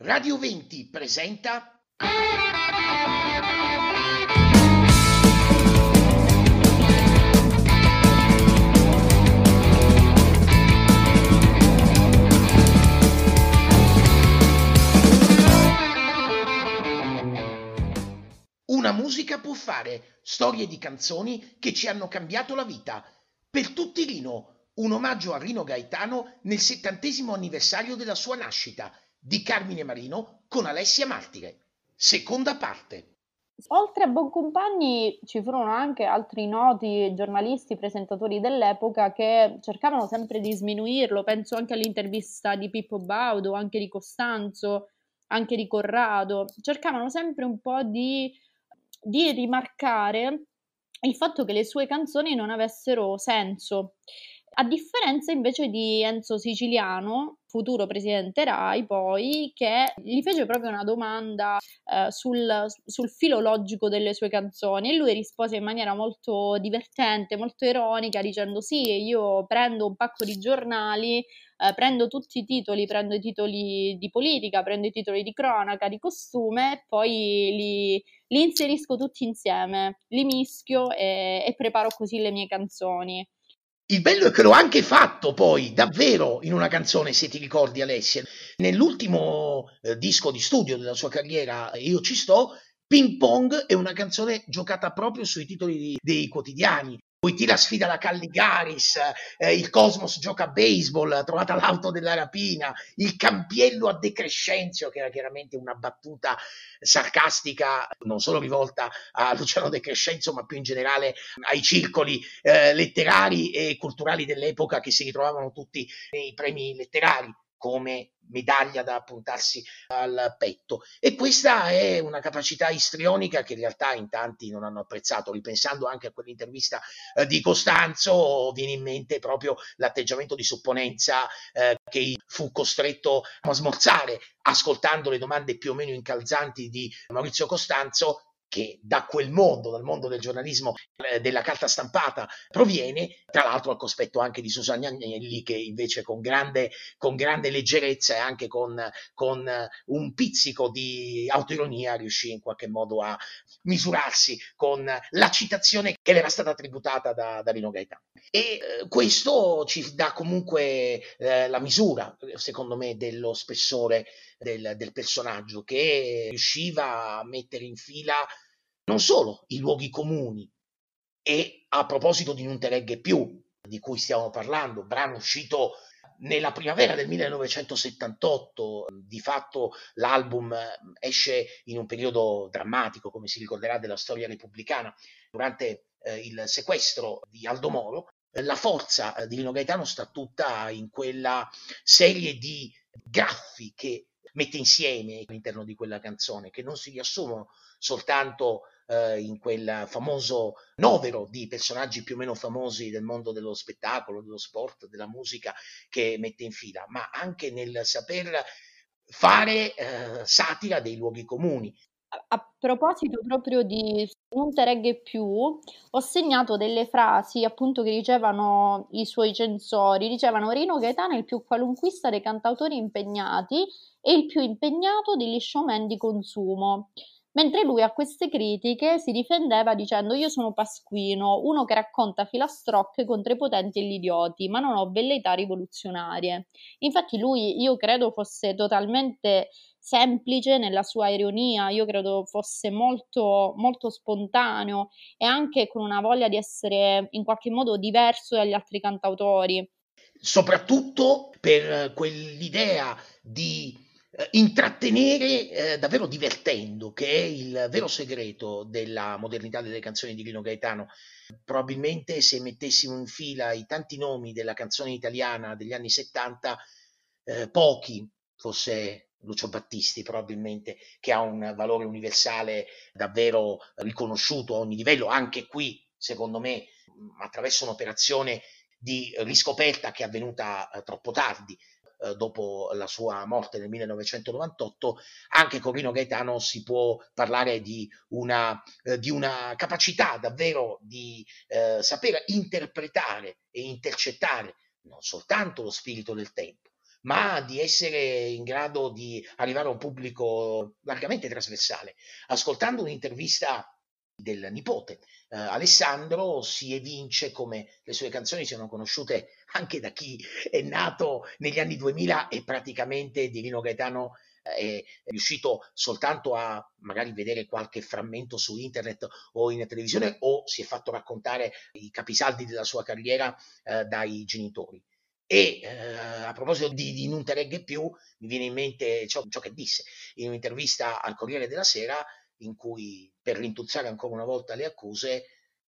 Radio 20 presenta Una musica può fare storie di canzoni che ci hanno cambiato la vita. Per tutti Rino, un omaggio a Rino Gaetano nel settantesimo anniversario della sua nascita di Carmine Marino con Alessia Martire. Seconda parte. Oltre a Boncompagni ci furono anche altri noti giornalisti, presentatori dell'epoca che cercavano sempre di sminuirlo, penso anche all'intervista di Pippo Baudo, anche di Costanzo, anche di Corrado, cercavano sempre un po' di, di rimarcare il fatto che le sue canzoni non avessero senso a differenza invece di Enzo Siciliano, futuro presidente Rai, poi, che gli fece proprio una domanda eh, sul, sul filo logico delle sue canzoni e lui rispose in maniera molto divertente, molto ironica, dicendo sì, io prendo un pacco di giornali, eh, prendo tutti i titoli, prendo i titoli di politica, prendo i titoli di cronaca, di costume e poi li, li inserisco tutti insieme, li mischio e, e preparo così le mie canzoni. Il bello è che l'ho anche fatto poi, davvero, in una canzone, se ti ricordi Alessia. Nell'ultimo eh, disco di studio della sua carriera, Io ci sto, Ping Pong è una canzone giocata proprio sui titoli dei quotidiani. Wojtyla sfida la Calligaris, eh, il Cosmos gioca a baseball, trovata l'auto della rapina, il campiello a De Crescenzio, che era chiaramente una battuta sarcastica, non solo rivolta a Luciano De Crescenzio, ma più in generale ai circoli eh, letterari e culturali dell'epoca che si ritrovavano tutti nei premi letterari come medaglia da appuntarsi al petto. E questa è una capacità istrionica che in realtà in tanti non hanno apprezzato. Ripensando anche a quell'intervista eh, di Costanzo, viene in mente proprio l'atteggiamento di supponenza eh, che fu costretto a smorzare ascoltando le domande più o meno incalzanti di Maurizio Costanzo che da quel mondo, dal mondo del giornalismo eh, della carta stampata proviene, tra l'altro al cospetto anche di Susanna Agnelli che invece con grande, con grande leggerezza e anche con, con, un pizzico di autoironia riuscì in qualche modo a misurarsi con la citazione che le era stata tributata da, da Rino Gaetano. E eh, questo ci dà comunque eh, la misura, secondo me, dello spessore del, del personaggio che riusciva a mettere in fila non solo i luoghi comuni e a proposito di Non te più, di cui stiamo parlando, brano uscito nella primavera del 1978, di fatto l'album esce in un periodo drammatico, come si ricorderà, della storia repubblicana, durante eh, il sequestro di Aldo Moro. La forza di Lino Gaetano sta tutta in quella serie di graffi che mette insieme all'interno di quella canzone, che non si riassumono soltanto eh, in quel famoso novero di personaggi più o meno famosi del mondo dello spettacolo, dello sport, della musica che mette in fila, ma anche nel saper fare eh, satira dei luoghi comuni. A proposito proprio di Non te regge più, ho segnato delle frasi appunto che dicevano i suoi censori, dicevano Rino Gaetano è il più qualunquista dei cantautori impegnati e il più impegnato degli showman di consumo. Mentre lui a queste critiche si difendeva dicendo io sono Pasquino, uno che racconta filastrocche contro i potenti e gli idioti, ma non ho velleità rivoluzionarie. Infatti lui io credo fosse totalmente semplice nella sua ironia, io credo fosse molto, molto spontaneo e anche con una voglia di essere in qualche modo diverso dagli altri cantautori. Soprattutto per quell'idea di eh, intrattenere eh, davvero divertendo, che è il vero segreto della modernità delle canzoni di Lino Gaetano. Probabilmente se mettessimo in fila i tanti nomi della canzone italiana degli anni 70, eh, pochi, forse Lucio Battisti probabilmente, che ha un valore universale davvero riconosciuto a ogni livello, anche qui, secondo me, attraverso un'operazione di riscoperta che è avvenuta eh, troppo tardi, eh, dopo la sua morte nel 1998, anche con Rino Gaetano si può parlare di una, eh, di una capacità davvero di eh, saper interpretare e intercettare non soltanto lo spirito del tempo, ma di essere in grado di arrivare a un pubblico largamente trasversale. Ascoltando un'intervista del nipote eh, Alessandro si evince come le sue canzoni siano conosciute anche da chi è nato negli anni 2000 e praticamente di Rino Gaetano è riuscito soltanto a magari vedere qualche frammento su internet o in televisione o si è fatto raccontare i capisaldi della sua carriera eh, dai genitori. E eh, a proposito di, di, Non te regge più, mi viene in mente ciò, ciò, che disse in un'intervista al Corriere della Sera, in cui per rintuzzare ancora una volta le accuse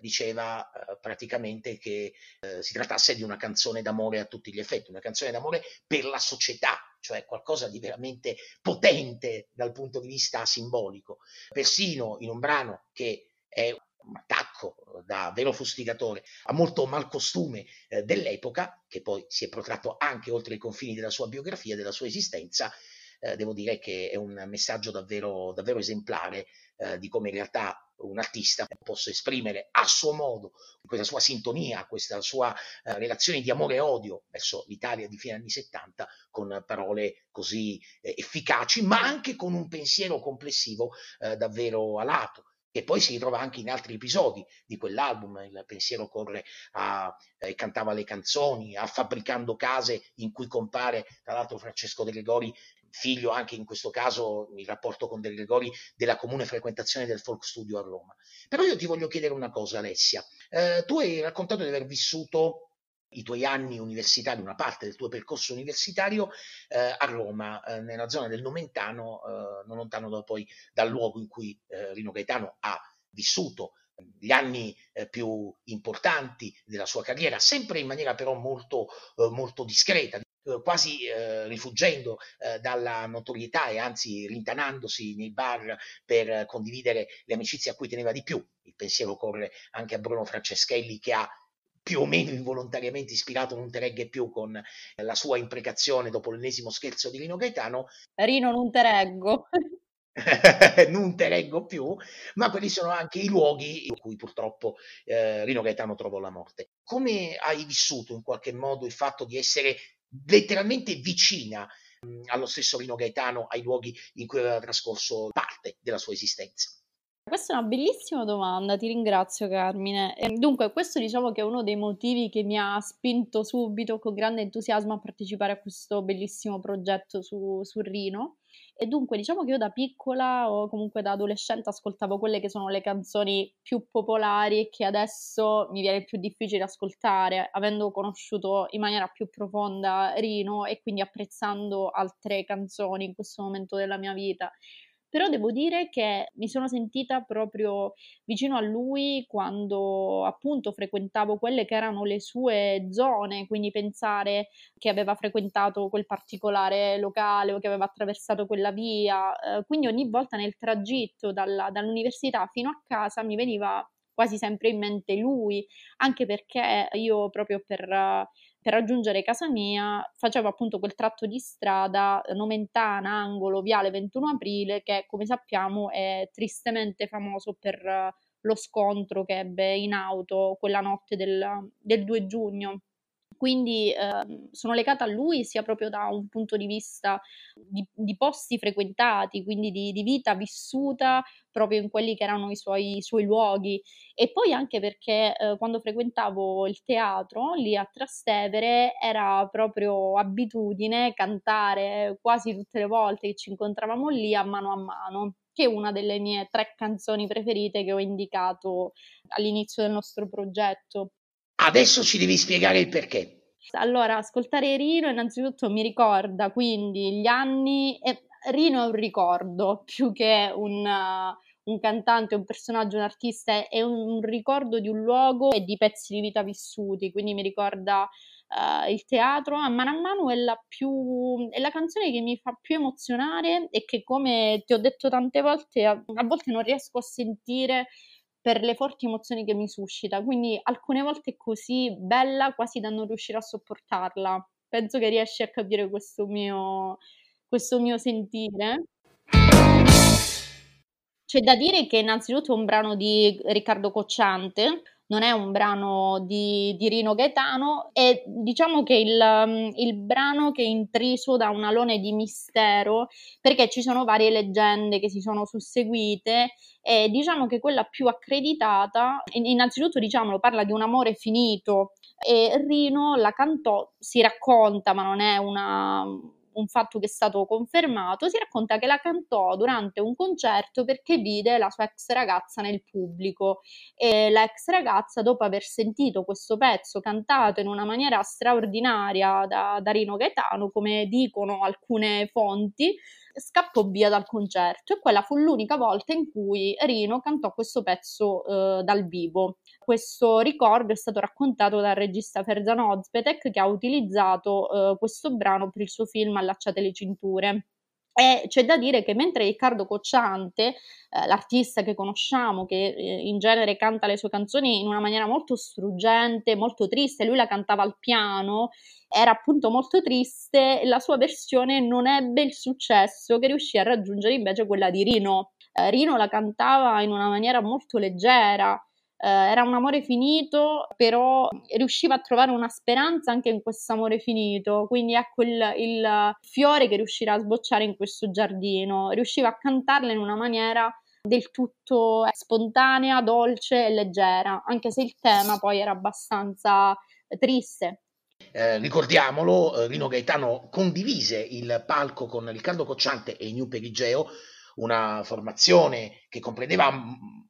diceva eh, praticamente che eh, si trattasse di una canzone d'amore a tutti gli effetti, una canzone d'amore per la società, cioè qualcosa di veramente potente dal punto di vista simbolico. Persino in un brano che è un attacco da vero fustigatore a molto malcostume eh, dell'epoca, che poi si è protratto anche oltre i confini della sua biografia, della sua esistenza, eh, devo dire che è un messaggio davvero, davvero esemplare eh, di come in realtà un artista possa esprimere a suo modo questa sua sintonia, questa sua eh, relazione di amore e odio verso l'Italia di fine anni 70 con parole così eh, efficaci, ma anche con un pensiero complessivo eh, davvero alato che poi si ritrova anche in altri episodi di quell'album, il pensiero corre a eh, cantava le canzoni, a Fabbricando case in cui compare tra l'altro Francesco De Gregori figlio anche in questo caso, il rapporto con De Gregori, della comune frequentazione del folk studio a Roma. Però io ti voglio chiedere una cosa, Alessia. Eh, tu hai raccontato di aver vissuto i tuoi anni universitari, una parte del tuo percorso universitario eh, a Roma, eh, nella zona del Nomentano, eh, non lontano da poi dal luogo in cui eh, Rino Gaetano ha vissuto gli anni eh, più importanti della sua carriera, sempre in maniera però molto, eh, molto discreta, quasi eh, rifuggendo eh, dalla notorietà e anzi rintanandosi nei bar per condividere le amicizie a cui teneva di più. Il pensiero corre anche a Bruno Franceschelli che ha più o meno involontariamente ispirato Non te regge più con la sua imprecazione dopo l'ennesimo scherzo di Rino Gaetano. Rino non te reggo. non te reggo più, ma quelli sono anche i luoghi in cui purtroppo eh, Rino Gaetano trovò la morte. Come hai vissuto in qualche modo il fatto di essere letteralmente vicina mh, allo stesso Rino Gaetano, ai luoghi in cui aveva trascorso parte della sua esistenza? Questa è una bellissima domanda, ti ringrazio Carmine. Dunque, questo diciamo che è uno dei motivi che mi ha spinto subito con grande entusiasmo a partecipare a questo bellissimo progetto su, su Rino. E dunque diciamo che io da piccola o comunque da adolescente ascoltavo quelle che sono le canzoni più popolari e che adesso mi viene più difficile ascoltare, avendo conosciuto in maniera più profonda Rino e quindi apprezzando altre canzoni in questo momento della mia vita però devo dire che mi sono sentita proprio vicino a lui quando appunto frequentavo quelle che erano le sue zone, quindi pensare che aveva frequentato quel particolare locale o che aveva attraversato quella via, eh, quindi ogni volta nel tragitto dalla, dall'università fino a casa mi veniva quasi sempre in mente lui, anche perché io proprio per per raggiungere casa mia facevo appunto quel tratto di strada Nomentana, angolo, viale 21 aprile, che come sappiamo è tristemente famoso per eh, lo scontro che ebbe in auto quella notte del, del 2 giugno quindi eh, sono legata a lui sia proprio da un punto di vista di, di posti frequentati, quindi di, di, vita vissuta proprio in quelli che erano i suoi, i suoi luoghi e poi anche perché eh, quando frequentavo il teatro lì a Trastevere era proprio abitudine cantare quasi tutte le volte che ci incontravamo lì a mano a mano che è una delle mie tre canzoni preferite che ho indicato all'inizio del nostro progetto. Adesso ci devi spiegare il perché. Allora, ascoltare Rino innanzitutto mi ricorda quindi gli anni... Eh, Rino è un ricordo più che un, uh, un cantante, un personaggio, un artista, è un, un, ricordo di un luogo e di pezzi di vita vissuti, quindi mi ricorda uh, il teatro. A mano a mano è la, più, è la canzone che mi fa più emozionare e che come ti ho detto tante volte, a, a volte non riesco a sentire per le forti emozioni che mi suscita, quindi alcune volte è così bella quasi da non riuscire a sopportarla. Penso che riesci a capire questo mio, questo mio sentire. C'è da dire che innanzitutto è un brano di Riccardo Cocciante, non è un brano di, di Rino Gaetano, è diciamo che il, il brano che è intriso da un alone di mistero, perché ci sono varie leggende che si sono susseguite e diciamo che quella più accreditata, innanzitutto diciamolo, parla di un amore finito e Rino la cantò, si racconta, ma non è una un fatto che è stato confermato, si racconta che la cantò durante un concerto perché vide la sua ex ragazza nel pubblico. E la ex ragazza dopo aver sentito questo pezzo cantato in una maniera straordinaria da, da Rino Gaetano, come dicono alcune fonti, scappò via dal concerto e quella fu l'unica volta in cui Rino cantò questo pezzo eh, dal vivo. Questo ricordo è stato raccontato dal regista Ferzan Ozpetek che ha utilizzato eh, questo brano per il suo film Allacciate le cinture. E c'è da dire che mentre Riccardo Cocciante, eh, l'artista che conosciamo, che eh, in genere canta le sue canzoni in una maniera molto struggente, molto triste, lui la cantava al piano, era appunto molto triste, la sua versione non ebbe il successo che riuscì a raggiungere invece quella di Rino. Eh, Rino la cantava in una maniera molto leggera, eh, era un amore finito, però riusciva a trovare una speranza anche in questo amore finito, quindi ecco il, il fiore che riuscirà a sbocciare in questo giardino, riusciva a cantarla in una maniera del tutto spontanea, dolce e leggera, anche se il tema poi era abbastanza triste. Eh, ricordiamolo, eh, Rino Gaetano condivise il palco con Riccardo Cocciante e New Perigeo, una formazione che comprendeva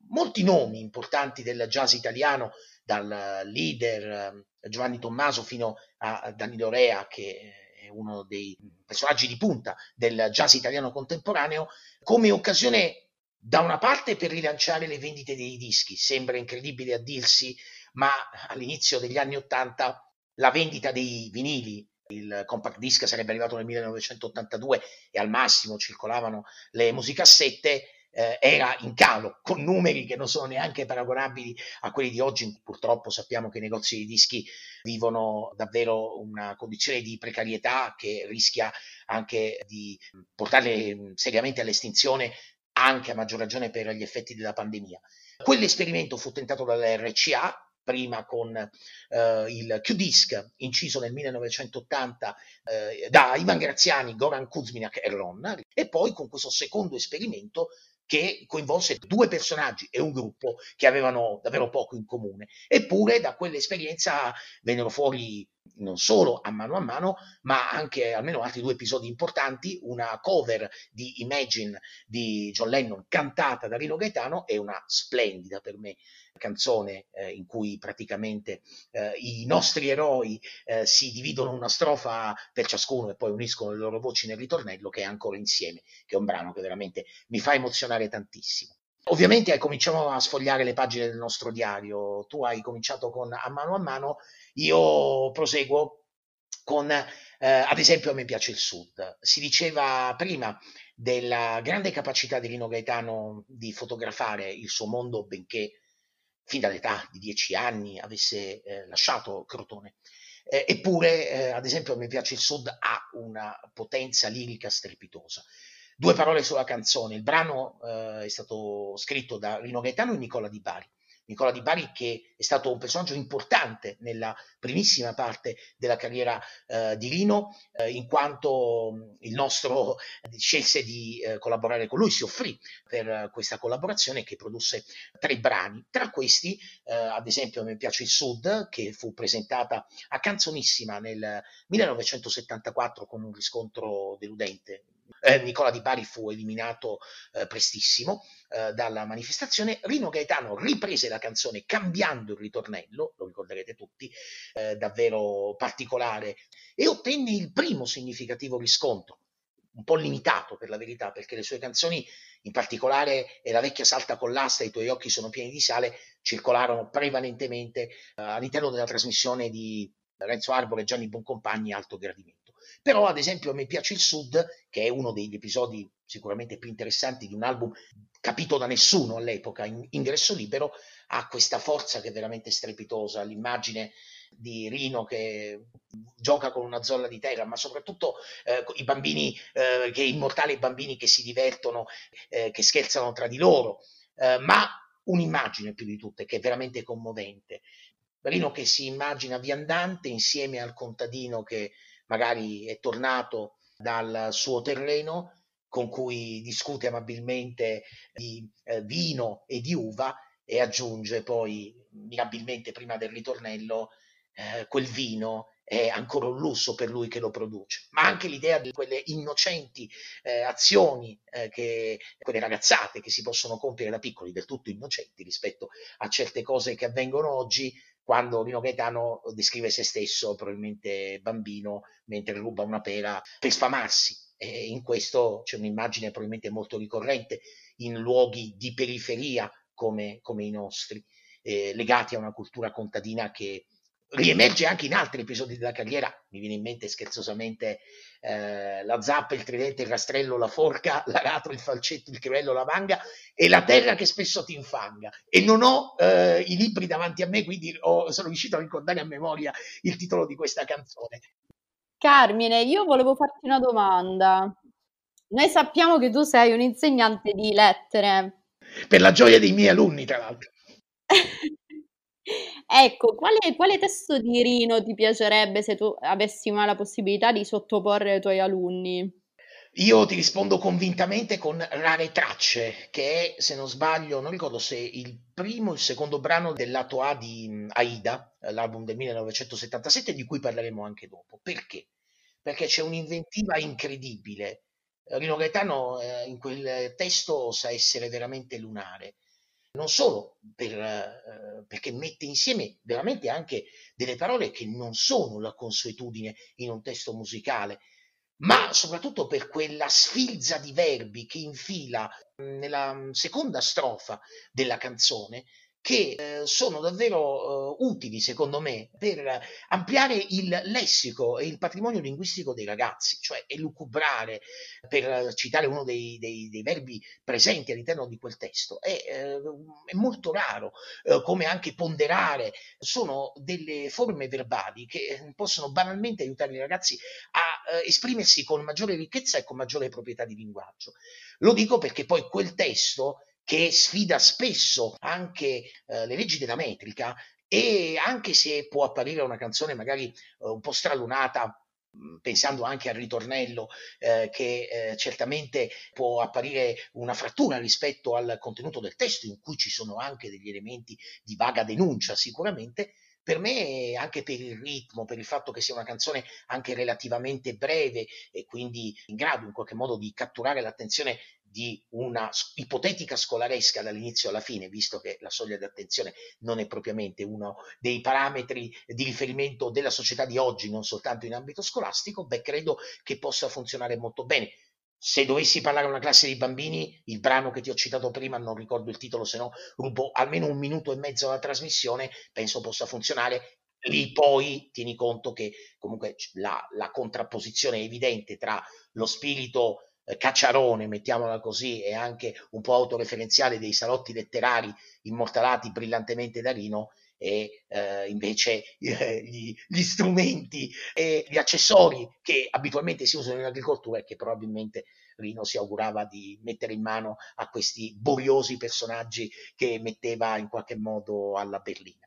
molti nomi importanti del jazz italiano, dal leader eh, Giovanni Tommaso fino a Danilo Rea, che è uno dei personaggi di punta del jazz italiano contemporaneo, come occasione da una parte per rilanciare le vendite dei dischi, sembra incredibile a dirsi, ma all'inizio degli anni Ottanta la vendita dei vinili il compact disc sarebbe arrivato nel 1982 e al massimo circolavano le musicassette, eh, era in calo, con numeri che non sono neanche paragonabili a quelli di oggi. Purtroppo sappiamo che i negozi di dischi vivono davvero una condizione di precarietà che rischia anche di portarle seriamente all'estinzione, anche a maggior ragione per gli effetti della pandemia. Quell'esperimento fu tentato dall'RCA, prima con eh, il Q-Disc inciso nel 1980 eh, da Ivan Graziani, Goran Kuzminak e Ron, e poi con questo secondo esperimento che coinvolse due personaggi e un gruppo che avevano davvero poco in comune. Eppure da quell'esperienza vennero fuori non solo a mano a mano, ma anche almeno altri due episodi importanti, una cover di Imagine di John Lennon cantata da Rino Gaetano e una splendida per me canzone eh, in cui praticamente eh, i nostri eroi eh, si dividono una strofa per ciascuno e poi uniscono le loro voci nel ritornello che è ancora insieme, che è un brano che veramente mi fa emozionare tantissimo. Ovviamente cominciamo a sfogliare le pagine del nostro diario, tu hai cominciato con a mano a mano, io proseguo con, eh, ad esempio, a me piace il Sud. Si diceva prima della grande capacità di Rino Gaetano di fotografare il suo mondo, benché fin dall'età di dieci anni avesse eh, lasciato Crotone. Eh, eppure, eh, ad esempio, a me piace il Sud, ha una potenza lirica strepitosa. Due parole sulla canzone. Il brano eh, è stato scritto da Rino Gaetano e Nicola Di Bari. Nicola Di Bari che è stato un personaggio importante nella primissima parte della carriera eh, di Rino, eh, in quanto mm, il nostro scelse di eh, collaborare con lui, si offrì per questa collaborazione che produsse tre brani. Tra questi, eh, ad esempio, mi piace il Sud, che fu presentata a Canzonissima nel 1974 con un riscontro deludente eh, Nicola Di Bari fu eliminato eh, prestissimo eh, dalla manifestazione, Rino Gaetano riprese la canzone cambiando il ritornello, lo ricorderete tutti, eh, davvero particolare, e ottenne il primo significativo riscontro, un po' limitato per la verità, perché le sue canzoni, in particolare E la vecchia salta con l'asta I tuoi occhi sono pieni di sale, circolarono prevalentemente eh, all'interno della trasmissione di Renzo Arbore e Gianni Boncompagni Alto Gradimento. Però, ad esempio, a me piace il Sud, che è uno degli episodi sicuramente più interessanti di un album capito da nessuno all'epoca, in ingresso libero, ha questa forza che è veramente strepitosa, l'immagine di Rino che gioca con una zolla di terra, ma soprattutto eh, i bambini, eh, che immortali bambini che si divertono, eh, che scherzano tra di loro, eh, ma un'immagine più di tutte che è veramente commovente. Rino che si immagina viandante insieme al contadino che magari è tornato dal suo terreno con cui discute amabilmente di eh, vino e di uva e aggiunge poi mirabilmente prima del ritornello eh, quel vino è ancora un lusso per lui che lo produce, ma anche l'idea di quelle innocenti eh, azioni, eh, che, quelle ragazzate che si possono compiere da piccoli, del tutto innocenti rispetto a certe cose che avvengono oggi, quando Lino Gaetano descrive se stesso, probabilmente bambino, mentre ruba una pera per sfamarsi. E in questo c'è un'immagine probabilmente molto ricorrente in luoghi di periferia come, come i nostri, eh, legati a una cultura contadina che riemerge anche in altri episodi della carriera, mi viene in mente scherzosamente eh, la zappa, il tridente, il rastrello, la forca, l'aratro, il falcetto, il crivello, la manga e la terra che spesso ti infanga. E non ho eh, i libri davanti a me, quindi ho, sono riuscito a ricordare a memoria il titolo di questa canzone. Carmine, io volevo farti una domanda. Noi sappiamo che tu sei un insegnante di lettere. Per la gioia dei miei alunni, tra l'altro. Ecco, quale quale testo di Rino ti piacerebbe se tu avessi mai la possibilità di sottoporre ai tuoi alunni? Io ti rispondo convintamente con Rare Tracce, che è, se non sbaglio, non ricordo se il primo o il secondo brano del lato A di mm, Aida, l'album del 1977, di cui parleremo anche dopo. Perché? Perché c'è un'inventiva incredibile. Rino Gaetano eh, in quel testo sa essere veramente lunare non solo per, eh, perché mette insieme veramente anche delle parole che non sono la consuetudine in un testo musicale, ma soprattutto per quella sfilza di verbi che infila nella seconda strofa della canzone che eh, sono davvero eh, utili, secondo me, per ampliare il lessico e il patrimonio linguistico dei ragazzi, cioè elucubrare, per citare uno dei, dei, dei verbi presenti all'interno di quel testo, è, eh, è molto raro, eh, come anche ponderare, sono delle forme verbali che possono banalmente aiutare i ragazzi a eh, esprimersi con maggiore ricchezza e con maggiore proprietà di linguaggio. Lo dico perché poi quel testo che sfida spesso anche eh, le leggi della metrica e anche se può apparire una canzone magari eh, un po' stralunata, mm, pensando anche al ritornello, eh, che eh, certamente può apparire una frattura rispetto al contenuto del testo, in cui ci sono anche degli elementi di vaga denuncia sicuramente, per me, anche per il ritmo, per il fatto che sia una canzone anche relativamente breve e quindi in grado in qualche modo di catturare l'attenzione di una ipotetica scolaresca dall'inizio alla fine, visto che la soglia di attenzione non è propriamente uno dei parametri di riferimento della società di oggi, non soltanto in ambito scolastico, beh, credo che possa funzionare molto bene. Se dovessi parlare a una classe di bambini, il brano che ti ho citato prima, non ricordo il titolo, se no rubo almeno un minuto e mezzo alla trasmissione, penso possa funzionare lì poi tieni conto che comunque la, la, contrapposizione è evidente tra lo spirito cacciarone, mettiamola così, e anche un po' autoreferenziale dei salotti letterari immortalati brillantemente da Rino e eh, invece eh, gli, gli, strumenti e gli accessori che abitualmente si usano in agricoltura e che probabilmente Rino si augurava di mettere in mano a questi boriosi personaggi che metteva in qualche modo alla berlina.